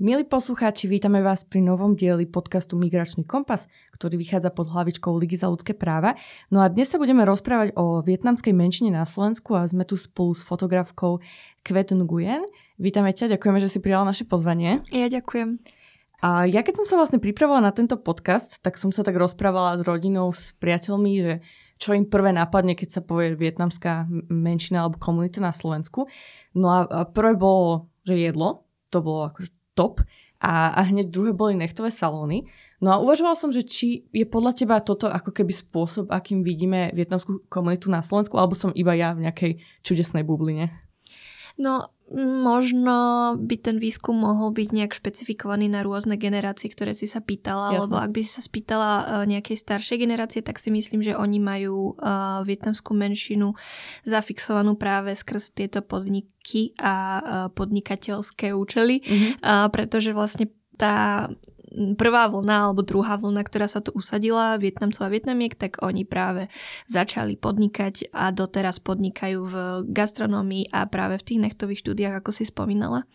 Milí poslucháči, vítame vás pri novom dieli podcastu Migračný kompas, ktorý vychádza pod hlavičkou Ligy za ľudské práva. No a dnes sa budeme rozprávať o vietnamskej menšine na Slovensku a sme tu spolu s fotografkou Kvet Nguyen. Vítame ťa, ďakujeme, že si prijala naše pozvanie. Ja ďakujem. A ja keď som sa vlastne pripravovala na tento podcast, tak som sa tak rozprávala s rodinou, s priateľmi, že čo im prvé napadne, keď sa povie vietnamská menšina alebo komunita na Slovensku. No a prvé bolo, že jedlo, to bolo akože top a, a hneď druhé boli nechtové salóny. No a uvažoval som, že či je podľa teba toto ako keby spôsob, akým vidíme vietnamskú komunitu na Slovensku, alebo som iba ja v nejakej čudesnej bubline. No, možno by ten výskum mohol byť nejak špecifikovaný na rôzne generácie, ktoré si sa pýtala, Jasne. lebo ak by si sa spýtala uh, nejakej staršej generácie, tak si myslím, že oni majú uh, vietnamskú menšinu zafixovanú práve skrz tieto podniky a uh, podnikateľské účely, mm-hmm. uh, pretože vlastne tá prvá vlna alebo druhá vlna, ktorá sa tu usadila, Vietnamcov a Vietnamiek, tak oni práve začali podnikať a doteraz podnikajú v gastronomii a práve v tých nechtových štúdiách, ako si spomínala.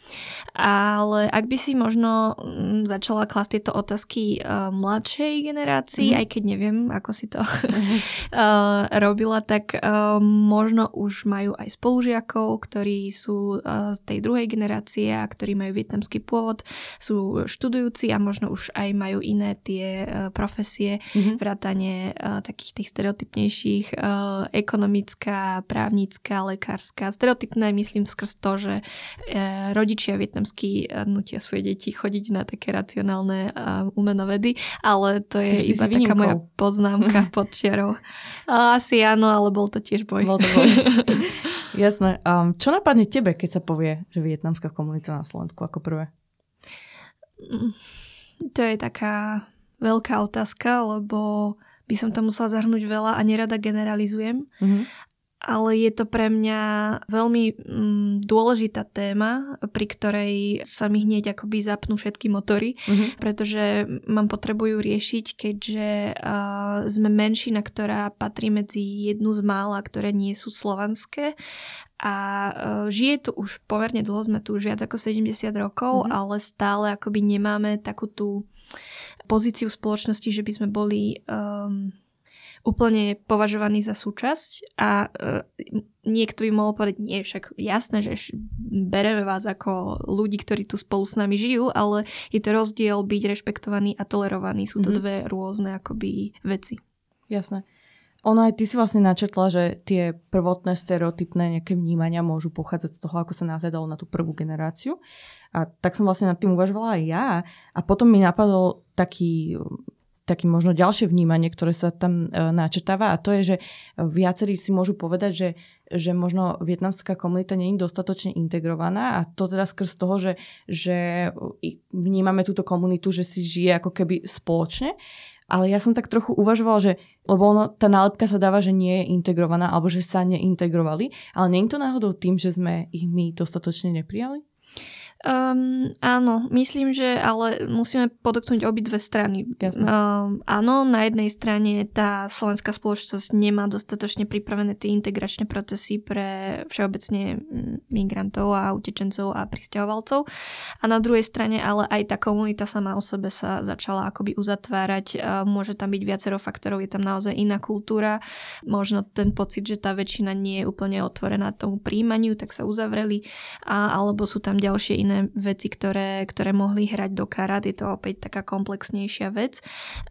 Ale ak by si možno mm, začala klasť tieto otázky uh, mladšej generácii, mm-hmm. aj keď neviem, ako si to mm-hmm. robila, tak uh, možno už majú aj spolužiakov, ktorí sú z tej druhej generácie a ktorí majú vietnamský pôvod, sú študujúci a možno už aj majú iné tie uh, profesie, mm-hmm. vrátane uh, takých tých stereotypnejších, uh, ekonomická, právnická, lekárska. Stereotypné myslím skrz to, že rodičia vietnamskí nutia svoje deti chodiť na také racionálne umenovedy, ale to je iba taká moja poznámka pod čiarou. Asi áno, ale bol to tiež boj. Bol to boj. Jasné. Um, čo napadne tebe, keď sa povie, že vietnamská komunita na Slovensku ako prvé? To je taká veľká otázka, lbo by som tam musela zahrnúť veľa a nerada generalizujem. Mm-hmm. Ale je to pre mňa veľmi mm, dôležitá téma, pri ktorej sa mi hneď akoby zapnú všetky motory, mm-hmm. pretože mám potrebujú riešiť, keďže uh, sme menšina, ktorá patrí medzi jednu z mála, ktoré nie sú slovanské a uh, žije tu už pomerne dlho, sme tu už viac ako 70 rokov, mm-hmm. ale stále akoby nemáme takú tú pozíciu spoločnosti, že by sme boli um, úplne považovaní za súčasť a uh, niekto by mohol povedať, nie, však jasné, že bereme vás ako ľudí, ktorí tu spolu s nami žijú, ale je to rozdiel byť rešpektovaný a tolerovaný. Sú to mm-hmm. dve rôzne akoby veci. Jasné. Ono aj ty si vlastne načetla, že tie prvotné stereotypné nejaké vnímania môžu pochádzať z toho, ako sa nahľadalo na tú prvú generáciu. A tak som vlastne nad tým uvažovala aj ja. A potom mi napadol taký taký možno ďalšie vnímanie, ktoré sa tam e, načetáva a to je, že viacerí si môžu povedať, že, že možno vietnamská komunita nie je dostatočne integrovaná a to teda skrz toho, že, že vnímame túto komunitu, že si žije ako keby spoločne ale ja som tak trochu uvažovala, že lebo ono, tá nálepka sa dáva, že nie je integrovaná alebo že sa neintegrovali, ale nie je to náhodou tým, že sme ich my dostatočne neprijali? Um, áno, myslím, že ale musíme podotknúť obidve strany. Um, áno, na jednej strane tá slovenská spoločnosť nemá dostatočne pripravené tie integračné procesy pre všeobecne migrantov a utečencov a pristahovalcov. A na druhej strane ale aj tá komunita sama o sebe sa začala akoby uzatvárať. Môže tam byť viacero faktorov, je tam naozaj iná kultúra. Možno ten pocit, že tá väčšina nie je úplne otvorená tomu príjmaniu, tak sa uzavreli. A, alebo sú tam ďalšie iné iné veci, ktoré, ktoré mohli hrať do karát. Je to opäť taká komplexnejšia vec.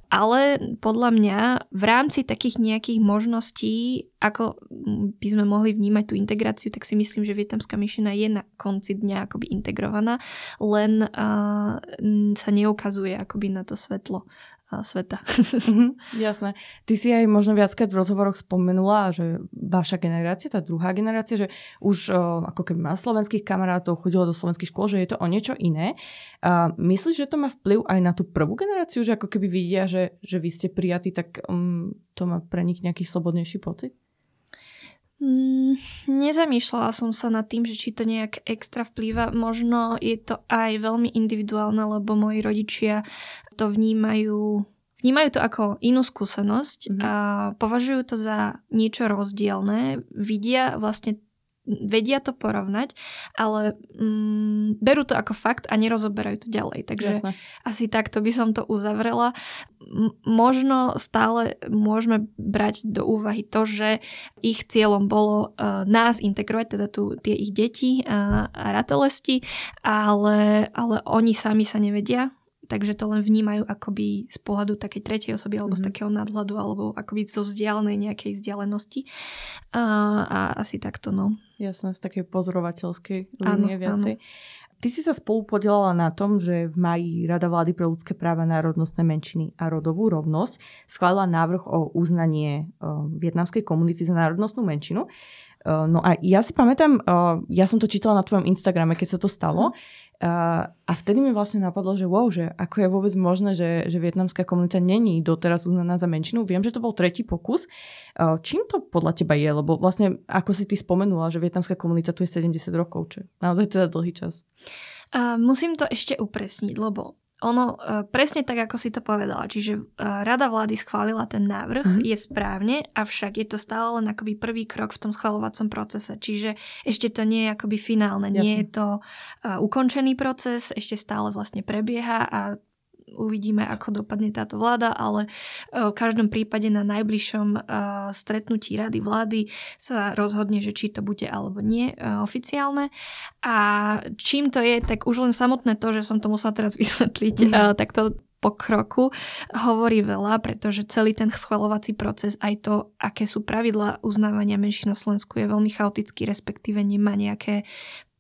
Ale podľa mňa v rámci takých nejakých možností, ako by sme mohli vnímať tú integráciu, tak si myslím, že vietnamská myšina je na konci dňa akoby integrovaná, len uh, sa neukazuje akoby na to svetlo sveta. Mhm, jasné. Ty si aj možno viackrát v rozhovoroch spomenula, že vaša generácia, tá druhá generácia, že už ako keby má slovenských kamarátov, chodila do slovenských škôl, že je to o niečo iné. A myslíš, že to má vplyv aj na tú prvú generáciu, že ako keby vidia, že, že vy ste prijatí, tak um, to má pre nich nejaký slobodnejší pocit? Mm, nezamýšľala som sa nad tým, že či to nejak extra vplýva. Možno je to aj veľmi individuálne, lebo moji rodičia to vnímajú vnímajú to ako inú skúsenosť mm-hmm. a považujú to za niečo rozdielne. Vidia vlastne vedia to porovnať, ale mm, berú to ako fakt a nerozoberajú to ďalej. Takže Jasne. asi takto by som to uzavrela. M- možno stále môžeme brať do úvahy to, že ich cieľom bolo uh, nás integrovať, teda tu tie ich deti a, a ratolesti, ale, ale oni sami sa nevedia takže to len vnímajú akoby z pohľadu takej tretej osoby alebo mm-hmm. z mhm. takého nadhľadu alebo akoby zo vzdialenej nejakej vzdialenosti. A, a asi takto, no. Jasné, z takej pozorovateľskej línie viacej. Áno. Ty si sa spolu podielala na tom, že v maji Rada vlády pre ľudské práva, národnostné menšiny a rodovú rovnosť schválila návrh o uznanie uh, vietnamskej komunity za národnostnú menšinu. Uh, no a ja si pamätám, uh, ja som to čítala na tvojom Instagrame, keď sa to stalo. Mm a vtedy mi vlastne napadlo, že wow, že ako je vôbec možné, že, že vietnamská komunita není doteraz uznaná za menšinu. Viem, že to bol tretí pokus. Čím to podľa teba je? Lebo vlastne, ako si ty spomenula, že vietnamská komunita tu je 70 rokov, čo naozaj teda dlhý čas. Uh, musím to ešte upresniť, lebo ono e, presne tak, ako si to povedala. Čiže e, rada vlády schválila ten návrh, mm-hmm. je správne, avšak je to stále len akoby prvý krok v tom schvalovacom procese. Čiže ešte to nie je akoby finálne, Jasne. nie je to e, ukončený proces, ešte stále vlastne prebieha a uvidíme, ako dopadne táto vláda, ale e, v každom prípade na najbližšom e, stretnutí rady vlády sa rozhodne, že či to bude alebo nie e, oficiálne. A čím to je, tak už len samotné to, že som to musela teraz vysvetliť, mm. tak to pokroku hovorí veľa, pretože celý ten schvalovací proces, aj to, aké sú pravidla uznávania menší na Slovensku, je veľmi chaotický, respektíve nemá nejaké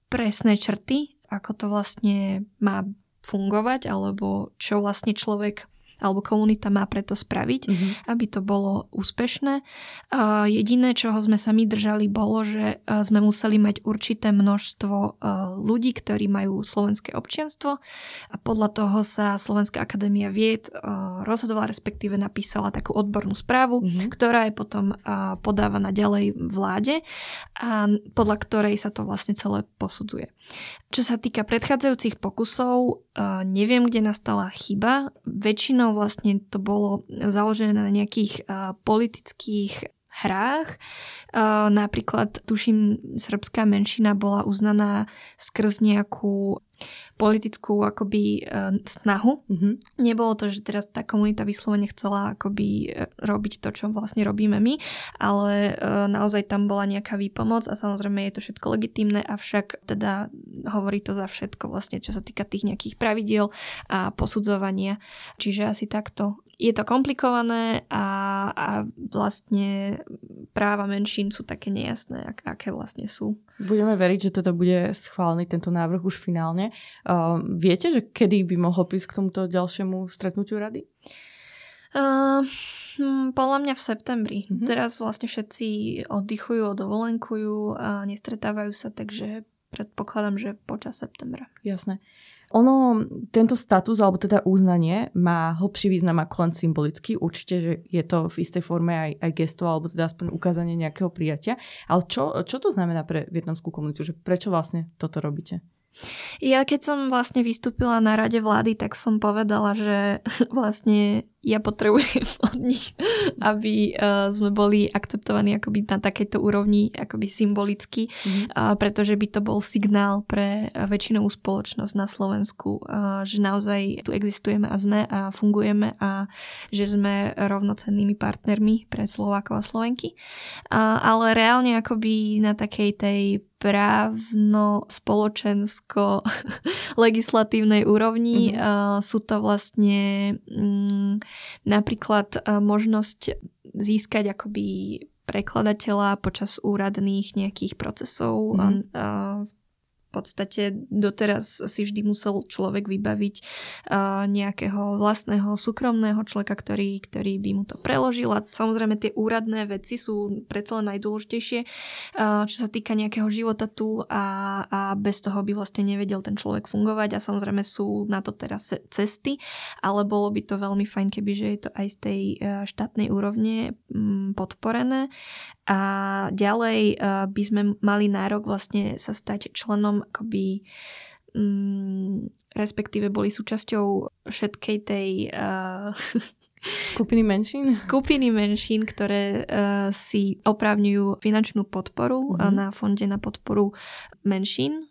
presné črty, ako to vlastne má fungovať, alebo čo vlastne človek alebo komunita má preto spraviť, mm-hmm. aby to bolo úspešné. Uh, jediné, čoho sme sa my držali, bolo, že uh, sme museli mať určité množstvo uh, ľudí, ktorí majú slovenské občianstvo a podľa toho sa Slovenská akadémia vied uh, rozhodovala, respektíve napísala takú odbornú správu, mm-hmm. ktorá je potom uh, podávaná ďalej vláde a podľa ktorej sa to vlastne celé posudzuje. Čo sa týka predchádzajúcich pokusov, uh, neviem, kde nastala chyba. Väčšinou vlastne to bolo založené na nejakých politických hrách. Napríklad, tuším, srbská menšina bola uznaná skrz nejakú politickú akoby e, snahu. Mm-hmm. Nebolo to, že teraz tá komunita vyslovene chcela akoby e, robiť to, čo vlastne robíme my, ale e, naozaj tam bola nejaká výpomoc a samozrejme je to všetko legitimné, avšak teda hovorí to za všetko vlastne, čo sa týka tých nejakých pravidiel a posudzovania. Čiže asi takto je to komplikované a, a vlastne práva menšín sú také nejasné, ak, aké vlastne sú. Budeme veriť, že teda bude schválený tento návrh už finálne. Uh, viete, že kedy by mohol prísť k tomuto ďalšiemu stretnutiu rady? Uh, podľa mňa v septembri. Mm-hmm. Teraz vlastne všetci oddychujú, dovolenkujú a nestretávajú sa, takže predpokladám, že počas septembra. Jasné. Ono, tento status, alebo teda uznanie má hlbší význam ako len symbolický. Určite, že je to v istej forme aj, aj gesto, alebo teda aspoň ukázanie nejakého prijatia. Ale čo, čo to znamená pre vietnamskú komunitu? Že prečo vlastne toto robíte? Ja keď som vlastne vystúpila na rade vlády, tak som povedala, že vlastne ja potrebujem od nich, aby uh, sme boli akceptovaní akoby na takejto úrovni akoby symbolicky, mm-hmm. uh, pretože by to bol signál pre väčšinovú spoločnosť na Slovensku, uh, že naozaj tu existujeme a sme a fungujeme a že sme rovnocennými partnermi pre Slovákov a Slovenky. Uh, ale reálne akoby na takej tej právno, spoločensko, legislatívnej úrovni mm-hmm. uh, sú to vlastne um, Napríklad e, možnosť získať akoby prekladateľa počas úradných nejakých procesov, mm podstate doteraz si vždy musel človek vybaviť uh, nejakého vlastného súkromného človeka, ktorý, ktorý by mu to preložil. A samozrejme tie úradné veci sú predsa len najdôležitejšie, uh, čo sa týka nejakého života tu a, a bez toho by vlastne nevedel ten človek fungovať. A samozrejme sú na to teraz cesty, ale bolo by to veľmi fajn, keby že je to aj z tej uh, štátnej úrovne um, podporené. A ďalej uh, by sme mali nárok vlastne sa stať členom akoby um, respektíve boli súčasťou všetkej tej uh, Skupiny menšín? Skupiny menšín, ktoré uh, si oprávňujú finančnú podporu mm-hmm. na fonde na podporu menšín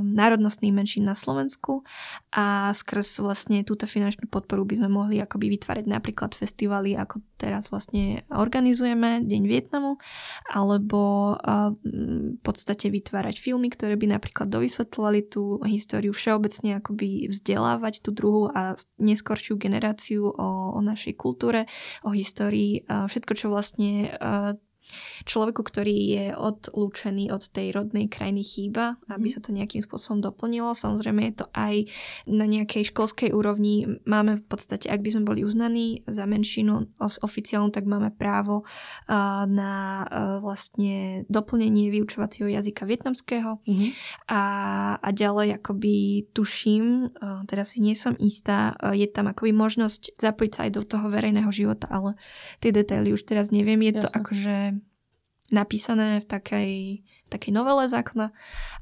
národnostných menšín na Slovensku a skrz vlastne túto finančnú podporu by sme mohli akoby vytvárať napríklad festivaly, ako teraz vlastne organizujeme Deň Vietnamu, alebo v podstate vytvárať filmy, ktoré by napríklad dovysvetľovali tú históriu všeobecne akoby vzdelávať tú druhú a neskoršiu generáciu o, o našej kultúre, o histórii, všetko, čo vlastne človeku, ktorý je odlúčený od tej rodnej krajiny chýba, aby mhm. sa to nejakým spôsobom doplnilo. Samozrejme je to aj na nejakej školskej úrovni. Máme v podstate, ak by sme boli uznaní za menšinu oficiálnu, tak máme právo na vlastne doplnenie vyučovacieho jazyka vietnamského. Mm-hmm. A, a ďalej akoby tuším, teraz si nie som istá, je tam akoby možnosť zapojiť sa aj do toho verejného života, ale tie detaily už teraz neviem. Je Jasne. to akože napísané v takej, v takej novele zákona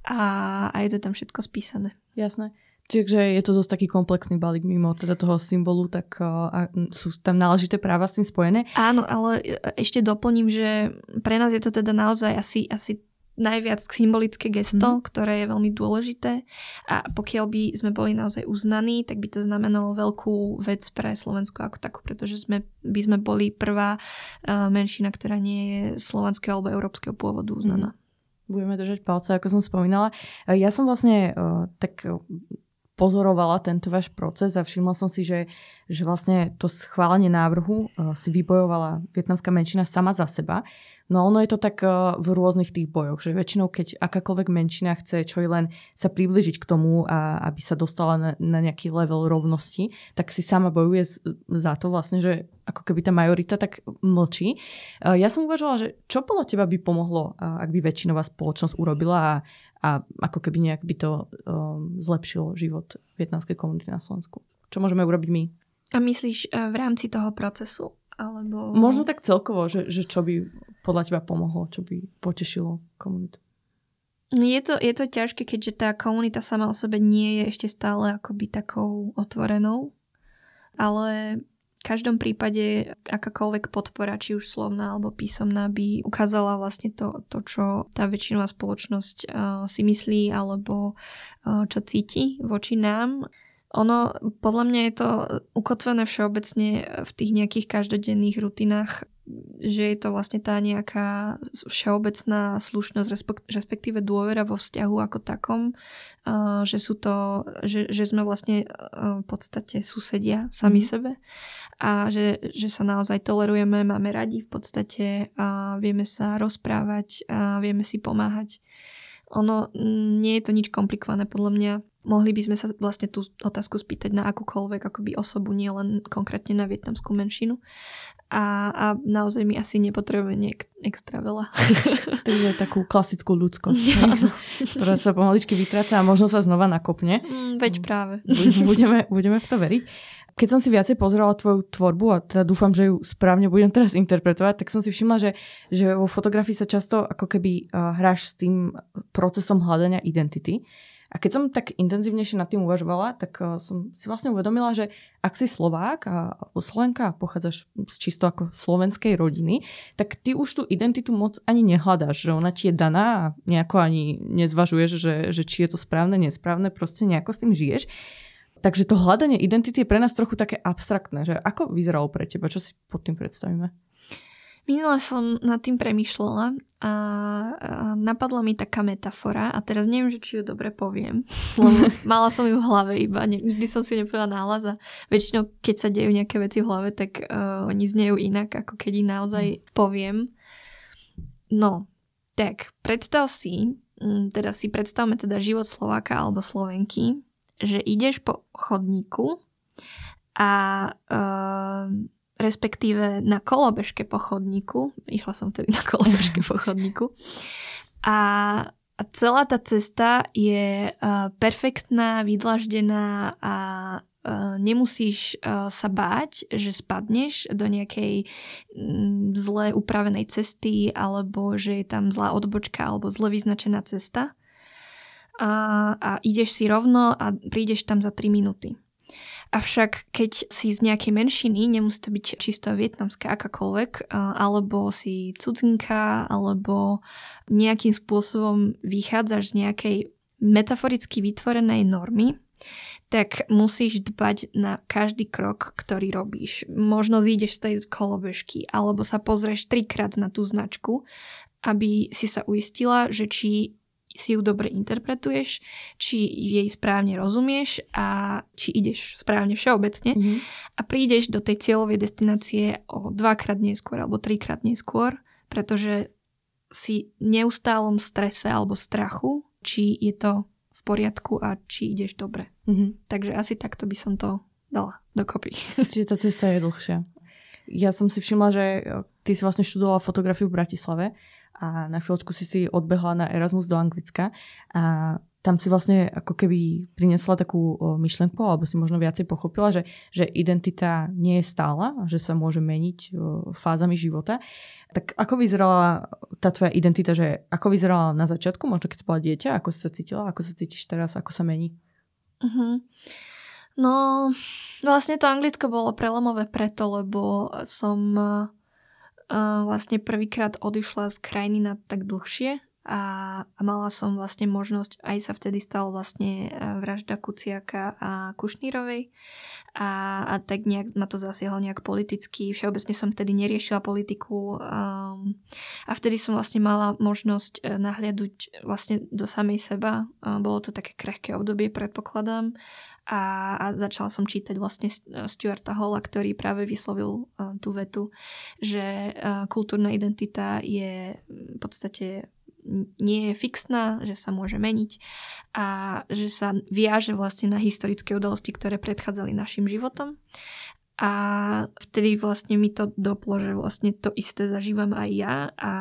a, a je to tam všetko spísané. Jasné. Čiže je to dosť taký komplexný balík mimo teda toho symbolu, tak uh, sú tam náležité práva s tým spojené? Áno, ale e, ešte doplním, že pre nás je to teda naozaj asi, asi najviac symbolické gesto, mm. ktoré je veľmi dôležité a pokiaľ by sme boli naozaj uznaní, tak by to znamenalo veľkú vec pre Slovensko ako takú, pretože sme, by sme boli prvá uh, menšina, ktorá nie je slovenského alebo európskeho pôvodu uznaná. Mm. Budeme držať palce, ako som spomínala. E, ja som vlastne uh, tak pozorovala tento váš proces a všimla som si, že, že vlastne to schválenie návrhu uh, si vybojovala vietnamská menšina sama za seba. No ono je to tak eh, v rôznych tých bojoch, že väčšinou keď akákoľvek menšina chce čo len sa približiť k tomu, a aby sa dostala na, na nejaký level rovnosti, tak si sama bojuje z, za to vlastne, že ako keby tá majorita tak mlčí. Eh, ja som uvažovala, že čo podľa teba by pomohlo, ak by väčšinová spoločnosť urobila a, a ako keby nejak by to um, zlepšilo život vietnamskej komunity na Slovensku. Čo môžeme urobiť my? A myslíš v rámci toho procesu? Alebo... Možno tak celkovo, že, že čo by podľa teba pomohlo, čo by potešilo komunitu? No je to, je to ťažké, keďže tá komunita sama o sebe nie je ešte stále akoby takou otvorenou, ale v každom prípade akákoľvek podpora, či už slovná alebo písomná, by ukázala vlastne to, to čo tá väčšinová spoločnosť uh, si myslí alebo uh, čo cíti voči nám. Ono, podľa mňa je to ukotvené všeobecne v tých nejakých každodenných rutinách, že je to vlastne tá nejaká všeobecná slušnosť, respektíve dôvera vo vzťahu ako takom, že sú to, že, že sme vlastne v podstate susedia sami mm. sebe a že, že sa naozaj tolerujeme, máme radi v podstate a vieme sa rozprávať a vieme si pomáhať. Ono nie je to nič komplikované podľa mňa mohli by sme sa vlastne tú otázku spýtať na akúkoľvek akoby osobu, nie len konkrétne na vietnamskú menšinu. A, a naozaj mi asi nepotrebujeme niek- extra veľa. Takže takú klasickú ľudskosť, ktorá sa pomaličky vytráca a možno sa znova nakopne. Mm, veď práve. Budeme, budeme v to veriť. Keď som si viacej pozerala tvoju tvorbu a teda dúfam, že ju správne budem teraz interpretovať, tak som si všimla, že, že vo fotografii sa často ako keby hráš s tým procesom hľadania identity. A keď som tak intenzívnejšie nad tým uvažovala, tak uh, som si vlastne uvedomila, že ak si Slovák a Slovenka a pochádzaš z čisto ako slovenskej rodiny, tak ty už tú identitu moc ani nehľadáš, že ona ti je daná a nejako ani nezvažuješ, že, že či je to správne, nesprávne, proste nejako s tým žiješ. Takže to hľadanie identity je pre nás trochu také abstraktné, že ako vyzeralo pre teba, čo si pod tým predstavíme? Minule som nad tým premyšľala a, napadla mi taká metafora a teraz neviem, že či ju dobre poviem, lebo mala som ju v hlave iba, nikdy som si nepovedala náhlas a väčšinou keď sa dejú nejaké veci v hlave, tak uh, oni znejú inak, ako keď ich naozaj poviem. No, tak predstav si, teda si predstavme teda život Slováka alebo Slovenky, že ideš po chodníku a uh, respektíve na kolobežke po chodníku. Išla som tedy na kolobežke po chodníku. A, a celá tá cesta je uh, perfektná, vydlaždená a uh, nemusíš uh, sa báť, že spadneš do nejakej um, zle upravenej cesty alebo že je tam zlá odbočka alebo zle vyznačená cesta. A, a ideš si rovno a prídeš tam za 3 minúty. Avšak keď si z nejakej menšiny, nemusí to byť čisto vietnamská akákoľvek, alebo si cudzinka, alebo nejakým spôsobom vychádzaš z nejakej metaforicky vytvorenej normy, tak musíš dbať na každý krok, ktorý robíš. Možno zídeš z tej kolobežky, alebo sa pozrieš trikrát na tú značku, aby si sa uistila, že či si ju dobre interpretuješ, či jej správne rozumieš a či ideš správne všeobecne mm-hmm. a prídeš do tej cieľovej destinácie o dvakrát neskôr alebo trikrát neskôr, pretože si neustálom strese alebo strachu, či je to v poriadku a či ideš dobre. Mm-hmm. Takže asi takto by som to dala dokopy. Čiže tá cesta je dlhšia. Ja som si všimla, že ty si vlastne študovala fotografiu v Bratislave a na chvíľočku si si odbehla na Erasmus do Anglicka a tam si vlastne ako keby prinesla takú myšlenku, alebo si možno viacej pochopila, že, že identita nie je stála, že sa môže meniť fázami života. Tak ako vyzerala tá tvoja identita, že ako vyzerala na začiatku, možno keď si bola dieťa, ako si sa cítila, ako sa cítiš teraz, ako sa mení? Uh-huh. No, vlastne to anglicko bolo prelomové preto, lebo som vlastne prvýkrát odišla z krajiny na tak dlhšie a, a mala som vlastne možnosť, aj sa vtedy stalo vlastne e, vražda Kuciaka a Kušnírovej a, a tak nejak ma to zasiahlo nejak politicky. Všeobecne som vtedy neriešila politiku um, a vtedy som vlastne mala možnosť e, nahliaduť vlastne do samej seba. Bolo to také krehké obdobie, predpokladám a, a začala som čítať vlastne Stuarta Holla, ktorý práve vyslovil uh, tú vetu, že uh, kultúrna identita je v podstate nie je fixná, že sa môže meniť a že sa viaže vlastne na historické udalosti, ktoré predchádzali našim životom. A vtedy vlastne mi to doplo, že vlastne to isté zažívam aj ja a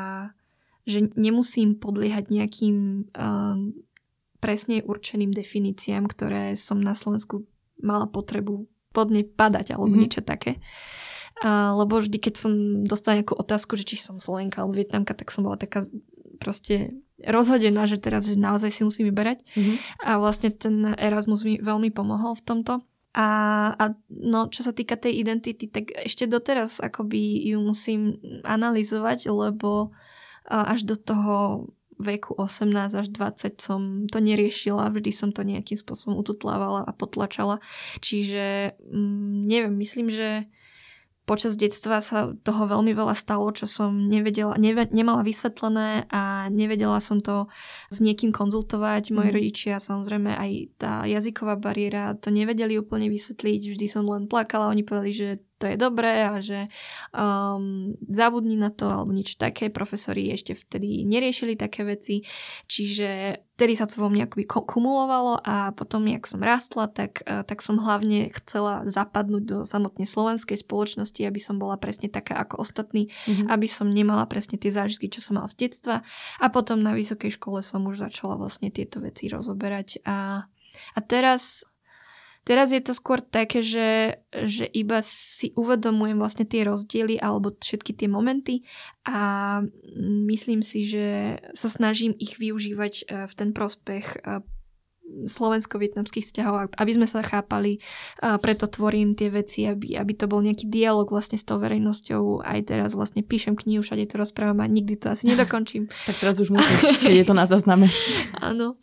že nemusím podliehať nejakým uh, presne určeným definíciám, ktoré som na Slovensku mala potrebu pod ne padať alebo mm-hmm. niečo také. A, lebo vždy, keď som dostala nejakú otázku, že či som Slovenka alebo Vietnamka, tak som bola taká proste rozhodená, že teraz že naozaj si musím vyberať. Mm-hmm. A vlastne ten Erasmus mi veľmi pomohol v tomto. A, a no, čo sa týka tej identity, tak ešte doteraz akoby ju musím analyzovať, lebo až do toho veku 18 až 20 som to neriešila, vždy som to nejakým spôsobom ututlávala a potlačala. Čiže mm, neviem, myslím, že počas detstva sa toho veľmi veľa stalo, čo som nevedela, neve, nemala vysvetlené a nevedela som to s niekým konzultovať. Moji mm. rodičia, samozrejme aj tá jazyková bariéra, to nevedeli úplne vysvetliť. Vždy som len plakala, oni povedali, že to je dobré a že um, zabudni na to alebo niečo také. Profesori ešte vtedy neriešili také veci, čiže vtedy sa to vo mne akoby kumulovalo a potom, jak som rastla, tak, uh, tak som hlavne chcela zapadnúť do samotnej slovenskej spoločnosti, aby som bola presne taká ako ostatní, mm-hmm. aby som nemala presne tie zážitky, čo som mala z detstva a potom na vysokej škole som už začala vlastne tieto veci rozoberať a a teraz Teraz je to skôr také, že, že iba si uvedomujem vlastne tie rozdiely alebo všetky tie momenty a myslím si, že sa snažím ich využívať eh, v ten prospech eh, slovensko-vietnamských vzťahov, aby sme sa chápali. Preto tvorím tie veci, aby, aby to bol nejaký dialog vlastne s tou verejnosťou. Aj teraz vlastne píšem knihu, všade to rozprávam a nikdy to asi nedokončím. tak teraz už musíš, keď je to na zazname. Áno.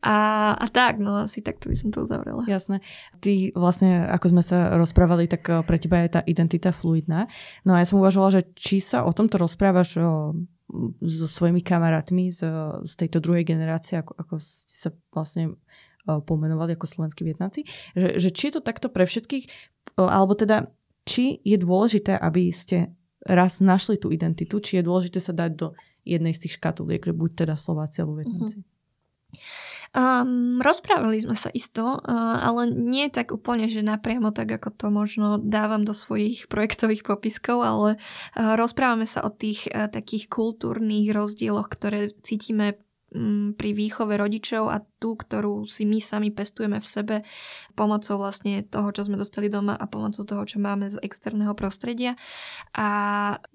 A, a tak, no asi takto by som to uzavrela. Jasné. Ty vlastne, ako sme sa rozprávali, tak eh, pre teba je tá identita fluidná. No a ja som uvažovala, že či sa o tomto rozprávaš so svojimi kamarátmi z, z tejto druhej generácie, ako, ako ste sa vlastne pomenovali ako slovenskí Vietnáci, že, že či je to takto pre všetkých, alebo teda či je dôležité, aby ste raz našli tú identitu, či je dôležité sa dať do jednej z tých škatuliek, že buď teda Slováci alebo Vietnamci. Mm-hmm. Um, rozprávali sme sa isto, uh, ale nie tak úplne, že napriamo tak, ako to možno dávam do svojich projektových popiskov, ale uh, rozprávame sa o tých uh, takých kultúrnych rozdieloch, ktoré cítime um, pri výchove rodičov a tú, ktorú si my sami pestujeme v sebe pomocou vlastne toho, čo sme dostali doma a pomocou toho, čo máme z externého prostredia. A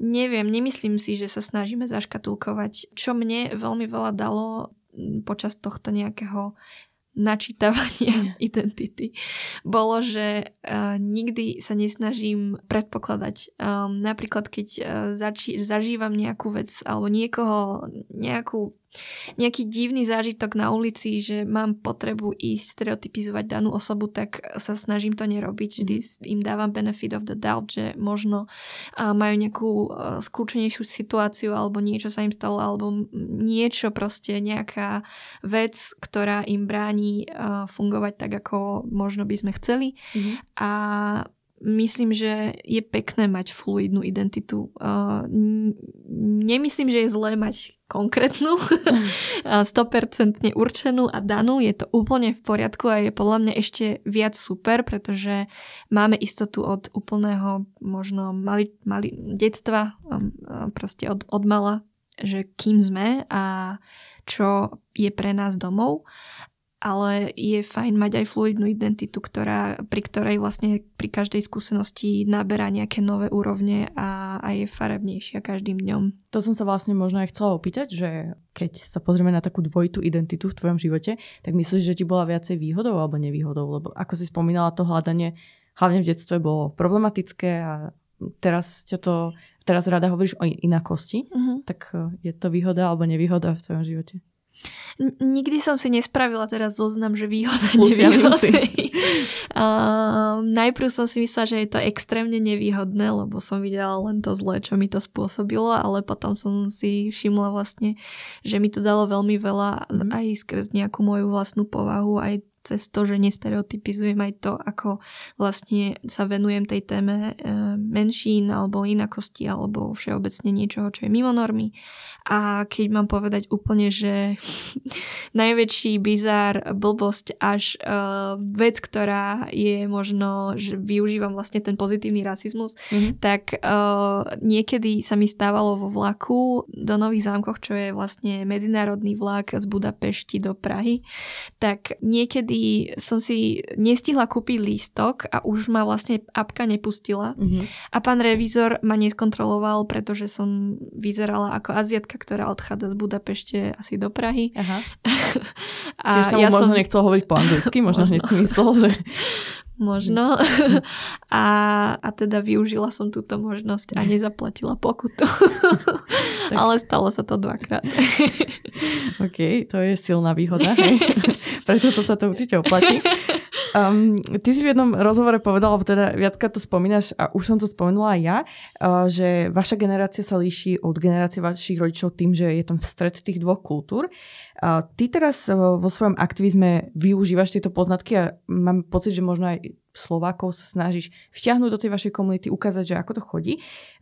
neviem, nemyslím si, že sa snažíme zaškatulkovať. Čo mne veľmi veľa dalo počas tohto nejakého načítavania identity bolo, že uh, nikdy sa nesnažím predpokladať. Um, napríklad, keď uh, zači- zažívam nejakú vec alebo niekoho, nejakú nejaký divný zážitok na ulici, že mám potrebu ísť stereotypizovať danú osobu, tak sa snažím to nerobiť. Vždy mhm. im dávam benefit of the doubt, že možno majú nejakú skľúčenejšiu situáciu alebo niečo sa im stalo alebo niečo proste, nejaká vec, ktorá im bráni fungovať tak, ako možno by sme chceli. Mm-hmm. A myslím, že je pekné mať fluidnú identitu. nemyslím, že je zlé mať konkrétnu, 100% určenú a danú. Je to úplne v poriadku a je podľa mňa ešte viac super, pretože máme istotu od úplného možno mali, mali, detstva, proste od, od mala, že kým sme a čo je pre nás domov ale je fajn mať aj fluidnú identitu, ktorá, pri ktorej vlastne pri každej skúsenosti naberá nejaké nové úrovne a, a je farebnejšia každým dňom. To som sa vlastne možno aj chcela opýtať, že keď sa pozrieme na takú dvojitú identitu v tvojom živote, tak myslíš, že ti bola viacej výhodou alebo nevýhodou? Lebo ako si spomínala, to hľadanie hlavne v detstve bolo problematické a teraz ťa to teraz rada hovoríš o inakosti, uh-huh. tak je to výhoda alebo nevýhoda v tvojom živote? Nikdy som si nespravila teraz zoznam, že výhoda, nevýhoda. uh, najprv som si myslela, že je to extrémne nevýhodné, lebo som videla len to zlé, čo mi to spôsobilo, ale potom som si všimla vlastne, že mi to dalo veľmi veľa mm. aj skrz nejakú moju vlastnú povahu, aj cez to, že nestereotypizujem aj to, ako vlastne sa venujem tej téme e, menšín alebo inakosti alebo všeobecne niečoho, čo je mimo normy. A keď mám povedať úplne, že najväčší bizár, blbosť až uh, vec, ktorá je možno, že využívam vlastne ten pozitívny rasizmus, mm-hmm. tak uh, niekedy sa mi stávalo vo vlaku do Nových zámkoch, čo je vlastne medzinárodný vlak z Budapešti do Prahy, tak niekedy kedy som si nestihla kúpiť lístok a už ma vlastne apka nepustila. Mm-hmm. A pán revizor ma neskontroloval, pretože som vyzerala ako aziatka, ktorá odchádza z Budapešte asi do Prahy. Aha. a Čiže sa mu ja možno som... nechcel hovoriť po anglicky, možno, možno. hneď myslel, že možno. A, a teda využila som túto možnosť a nezaplatila pokutu. Ale stalo sa to dvakrát. OK, to je silná výhoda. Hej? Preto to sa to určite oplatí. Um, ty si v jednom rozhovore povedala, teda viackrát to spomínaš a už som to spomenula aj ja, uh, že vaša generácia sa líši od generácie vašich rodičov tým, že je tam stred tých dvoch kultúr. Ty teraz uh, vo svojom aktivizme využívaš tieto poznatky a mám pocit, že možno aj Slovákov sa snažíš vťahnuť do tej vašej komunity, ukázať, že ako to chodí.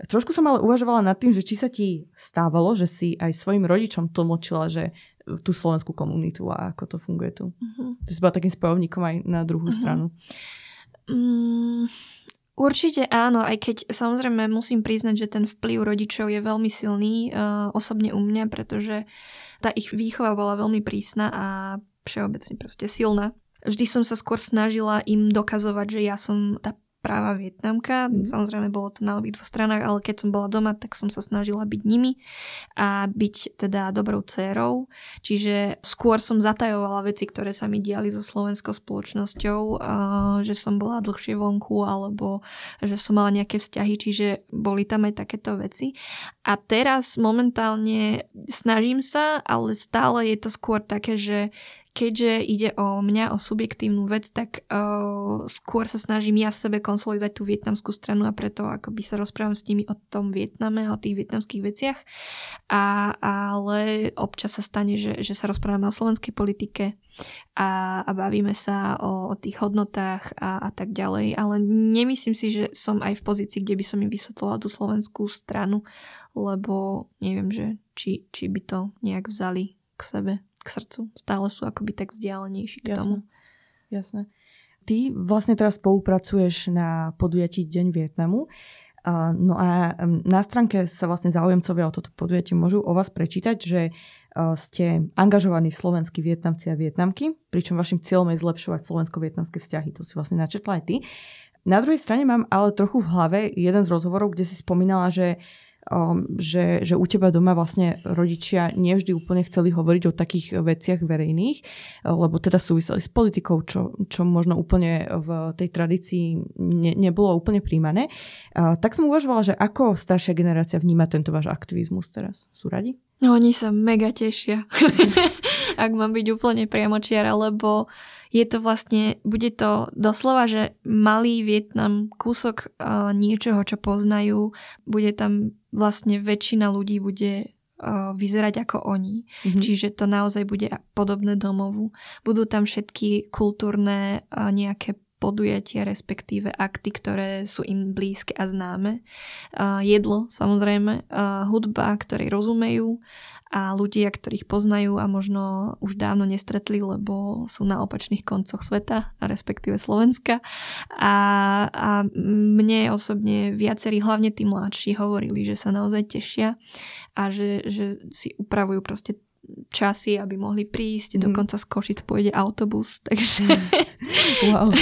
Trošku som ale uvažovala nad tým, že či sa ti stávalo, že si aj svojim rodičom tlmočila, že tú slovenskú komunitu a ako to funguje tu. Uh-huh. Ty si bola takým spojovníkom aj na druhú uh-huh. stranu. Um, určite áno, aj keď samozrejme musím priznať, že ten vplyv rodičov je veľmi silný, uh, osobne u mňa, pretože tá ich výchova bola veľmi prísna a všeobecne proste silná. Vždy som sa skôr snažila im dokazovať, že ja som tá práva Vietnamka. Mm. Samozrejme bolo to na obidvoch stranách, ale keď som bola doma, tak som sa snažila byť nimi a byť teda dobrou dcérou. Čiže skôr som zatajovala veci, ktoré sa mi diali so slovenskou spoločnosťou, že som bola dlhšie vonku alebo že som mala nejaké vzťahy, čiže boli tam aj takéto veci. A teraz momentálne snažím sa, ale stále je to skôr také, že keďže ide o mňa, o subjektívnu vec, tak uh, skôr sa snažím ja v sebe konsolidovať tú vietnamskú stranu a preto akoby sa rozprávam s nimi o tom Vietname, o tých vietnamských veciach. A, ale občas sa stane, že, že sa rozprávame o slovenskej politike a, a bavíme sa o, o tých hodnotách a, a tak ďalej. Ale nemyslím si, že som aj v pozícii, kde by som im vysvetlovala tú slovenskú stranu, lebo neviem, že či, či by to nejak vzali k sebe k srdcu. Stále sú akoby tak vzdialenejší k Jasne. tomu. Jasné. Ty vlastne teraz spolupracuješ na podujatí Deň Vietnamu. No a na stránke sa vlastne záujemcovia o toto podujatie môžu o vás prečítať, že uh, ste angažovaní slovenskí Vietnamci a Vietnamky, pričom vašim cieľom je zlepšovať slovensko-vietnamské vzťahy. To si vlastne načetla aj ty. Na druhej strane mám ale trochu v hlave jeden z rozhovorov, kde si spomínala, že um, že, že u teba doma vlastne rodičia nevždy úplne chceli hovoriť o takých veciach verejných, lebo teda súviseli s politikou, čo, čo možno úplne v tej tradícii ne, nebolo úplne príjmané. Uh, tak som uvažovala, že ako staršia generácia vníma tento váš aktivizmus teraz. Sú radi? No oni sa mega tešia, ak mám byť úplne priamočiara, lebo je to vlastne, bude to doslova, že malý Vietnam, kúsok uh, niečoho, čo poznajú, bude tam vlastne väčšina ľudí bude vyzerať ako oni. Mm-hmm. Čiže to naozaj bude podobné domovu. Budú tam všetky kultúrne nejaké podujatia, respektíve akty, ktoré sú im blízke a známe. Jedlo, samozrejme, hudba, ktorej rozumejú a ľudia, ktorých poznajú a možno už dávno nestretli, lebo sú na opačných koncoch sveta, a respektíve Slovenska. A, a mne osobne viacerí, hlavne tí mladší, hovorili, že sa naozaj tešia a že, že si upravujú proste časy, aby mohli prísť. Mm. Dokonca z Košic pôjde autobus, takže... wow.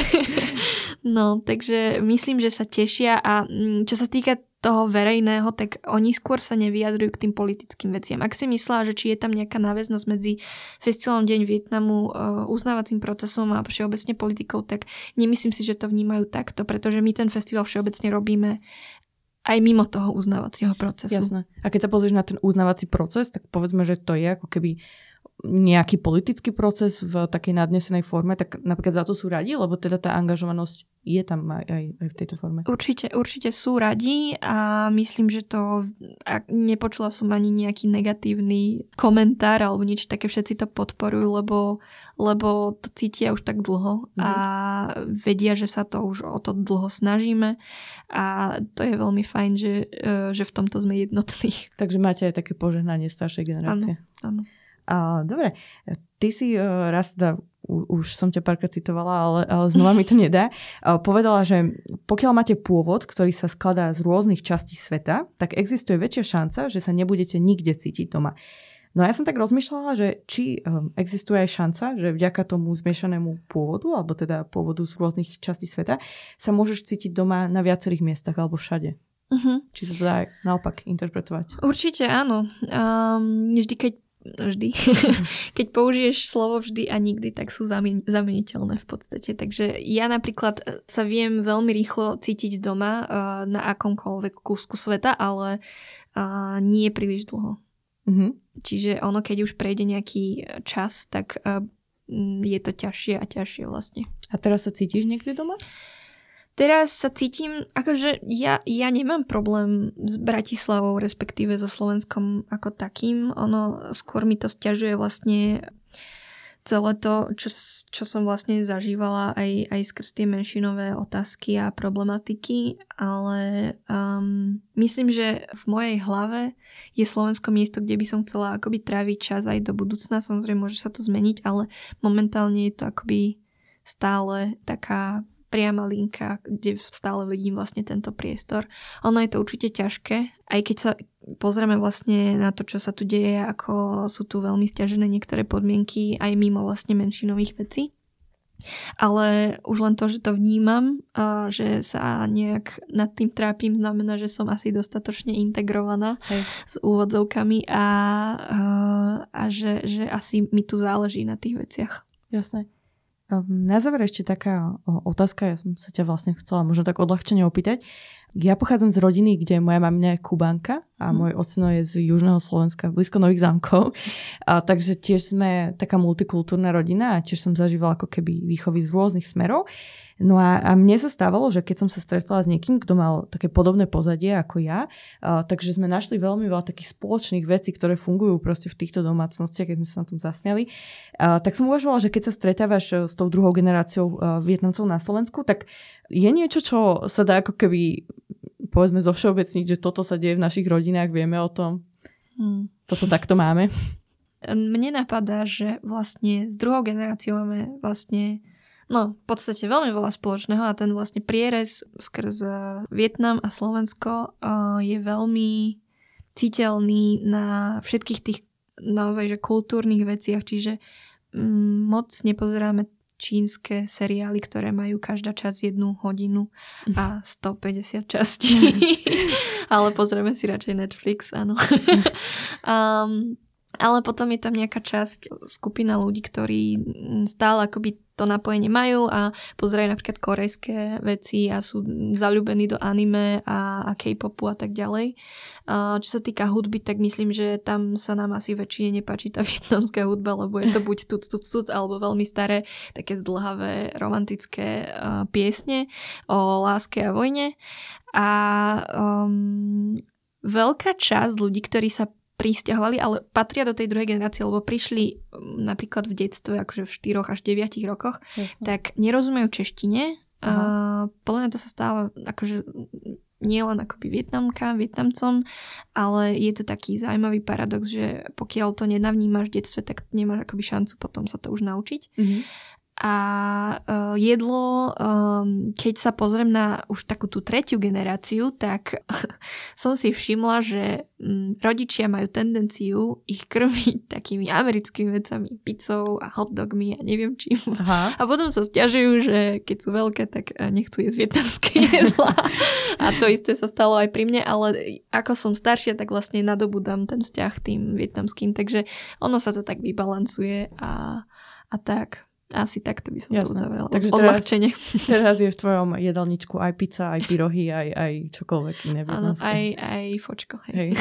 no, takže myslím, že sa tešia a mm, čo sa týka toho verejného, tak oni skôr sa nevyjadrujú k tým politickým veciam. Ak si myslela, že či je tam nejaká náväznosť medzi Festivalom Deň Vietnamu, uh, uznávacím procesom a všeobecne politikou, tak nemyslím si, že to vnímajú takto, pretože my ten festival všeobecne robíme aj mimo toho uznávacieho procesu. Jasné. A keď sa pozrieš na ten uznávací proces, tak povedzme, že to je ako keby nejaký politický proces v takej nadnesenej forme, tak napríklad za to sú radi, lebo teda tá angažovanosť je tam aj, aj, aj v tejto forme. Určite, určite sú radi a myslím, že to, ak nepočula som ani nejaký negatívny komentár alebo niečo také, všetci to podporujú, lebo, lebo to cítia už tak dlho mm. a mhm. vedia, že sa to už o to dlho snažíme a to je veľmi fajn, že, e, že v tomto sme jednotní. Takže máte aj také požehnanie staršej generácie. Áno, áno. A, dobre, ty si uh, raz, teda, už som ťa párkrát citovala, ale, ale znova mi to nedá, uh, povedala, že pokiaľ máte pôvod, ktorý sa skladá z rôznych častí sveta, tak existuje väčšia šanca, že sa nebudete nikde cítiť doma. No a ja som tak rozmýšľala, že či um, existuje aj šanca, že vďaka tomu zmiešanému pôvodu, alebo teda pôvodu z rôznych častí sveta, sa môžeš cítiť doma na viacerých miestach alebo všade. Uh-huh. Či sa to dá naopak interpretovať? Určite áno. Um, vždy, keď vždy. Keď použiješ slovo vždy a nikdy, tak sú zameniteľné v podstate. Takže ja napríklad e, sa viem veľmi rýchlo cítiť doma uh, na akomkoľvek kúsku sveta, ale uh, nie príliš dlho. Mm-hmm. Čiže ono, keď už prejde nejaký čas, tak uh, je to ťažšie a ťažšie vlastne. A teraz sa cítiš niekde doma? Teraz sa cítim, akože ja, ja nemám problém s Bratislavou, respektíve so Slovenskom ako takým. Ono skôr mi to stiažuje vlastne celé to, čo, čo som vlastne zažívala aj, aj skrz tie menšinové otázky a problematiky, ale um, myslím, že v mojej hlave je Slovensko miesto, kde by som chcela akoby tráviť čas aj do budúcna. Samozrejme, môže sa to zmeniť, ale momentálne je to akoby stále taká priama linka, kde stále vidím vlastne tento priestor. Ono je to určite ťažké, aj keď sa pozrieme vlastne na to, čo sa tu deje, ako sú tu veľmi stiažené niektoré podmienky aj mimo vlastne menšinových vecí. Ale už len to, že to vnímam, a že sa nejak nad tým trápim, znamená, že som asi dostatočne integrovaná Hej. s úvodzovkami a, a, že, že asi mi tu záleží na tých veciach. Jasné. Na záver ešte taká otázka, ja som sa ťa vlastne chcela možno tak odľahčene opýtať. Ja pochádzam z rodiny, kde moja mamina je Kubanka a mm. môj ocino je z južného Slovenska, blízko Nových zámkov. A, takže tiež sme taká multikultúrna rodina a tiež som zažívala ako keby výchovy z rôznych smerov. No a, a mne sa stávalo, že keď som sa stretla s niekým, kto mal také podobné pozadie ako ja, a, takže sme našli veľmi veľa takých spoločných vecí, ktoré fungujú proste v týchto domácnostiach, keď sme sa na tom zasmiali. A, tak som uvažovala, že keď sa stretávaš e, s tou druhou generáciou e, Vietnamcov na Slovensku, tak je niečo, čo sa dá ako keby povedzme zo všeobecniť, že toto sa deje v našich rodinách, vieme o tom. Hmm. Toto takto máme. Mne napadá, že vlastne s druhou generáciou máme vlastne No, v podstate veľmi veľa spoločného a ten vlastne prierez skrz Vietnam a Slovensko uh, je veľmi citeľný na všetkých tých naozaj že kultúrnych veciach, čiže um, moc nepozeráme čínske seriály, ktoré majú každá časť jednu hodinu a 150 častí. Ale pozrieme si radšej Netflix, áno. um, ale potom je tam nejaká časť, skupina ľudí, ktorí stále akoby to napojenie majú a pozerajú napríklad korejské veci a sú zalúbení do anime a, a K-popu a tak ďalej. A čo sa týka hudby, tak myslím, že tam sa nám asi väčšine nepáči tá vietnamská hudba, lebo je to buď tuc, tuc, tuc, alebo veľmi staré, také zdlhavé romantické uh, piesne o láske a vojne. A um, veľká časť ľudí, ktorí sa pristahovali, ale patria do tej druhej generácie, lebo prišli mm, napríklad v detstve, akože v 4 až 9 rokoch, Jasne. tak nerozumejú češtine. A podľa mňa to sa stáva akože nie len akoby Vietnamka, Vietnamcom, ale je to taký zaujímavý paradox, že pokiaľ to nenavnímaš v detstve, tak nemáš akoby šancu potom sa to už naučiť. Mm-hmm. A uh, jedlo, um, keď sa pozriem na už takú tú tretiu generáciu, tak som si všimla, že um, rodičia majú tendenciu ich krmiť takými americkými vecami, pizzou a hotdogmi a neviem čím. Aha. A potom sa stiažujú, že keď sú veľké, tak e, nechcú jesť vietnamské jedla. a to isté sa stalo aj pri mne, ale ako som staršia, tak vlastne nadobudám ten vzťah tým vietnamským, takže ono sa to tak vybalancuje a, a tak. Asi takto by som Jasné. to uzavrela. Takže teraz, teraz je v tvojom jedálničku aj pizza, aj pyrohy, aj, aj čokoľvek iné. Áno, aj, aj fočko. Hej. Hej.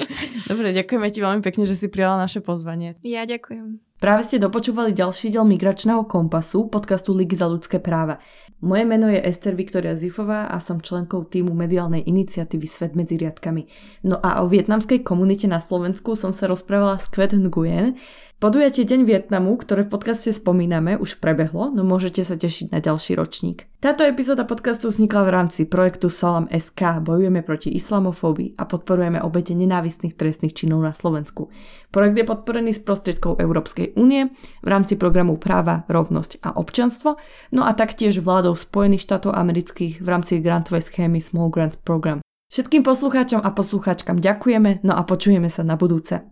Dobre, ďakujeme ti veľmi pekne, že si prijala naše pozvanie. Ja ďakujem. Práve ste dopočúvali ďalší diel Migračného kompasu, podcastu Ligy za ľudské práva. Moje meno je Ester Viktoria Zifová a som členkou týmu mediálnej iniciatívy Svet medzi riadkami. No a o vietnamskej komunite na Slovensku som sa rozprávala s Kvet Nguyen, Podujatie Deň Vietnamu, ktoré v podcaste spomíname, už prebehlo, no môžete sa tešiť na ďalší ročník. Táto epizóda podcastu vznikla v rámci projektu Salam SK Bojujeme proti islamofóbii a podporujeme obete nenávistných trestných činov na Slovensku. Projekt je podporený z prostriedkov Európskej únie v rámci programu Práva, rovnosť a občanstvo, no a taktiež vládou Spojených štátov amerických v rámci grantovej schémy Small Grants Program. Všetkým poslucháčom a poslucháčkam ďakujeme, no a počujeme sa na budúce.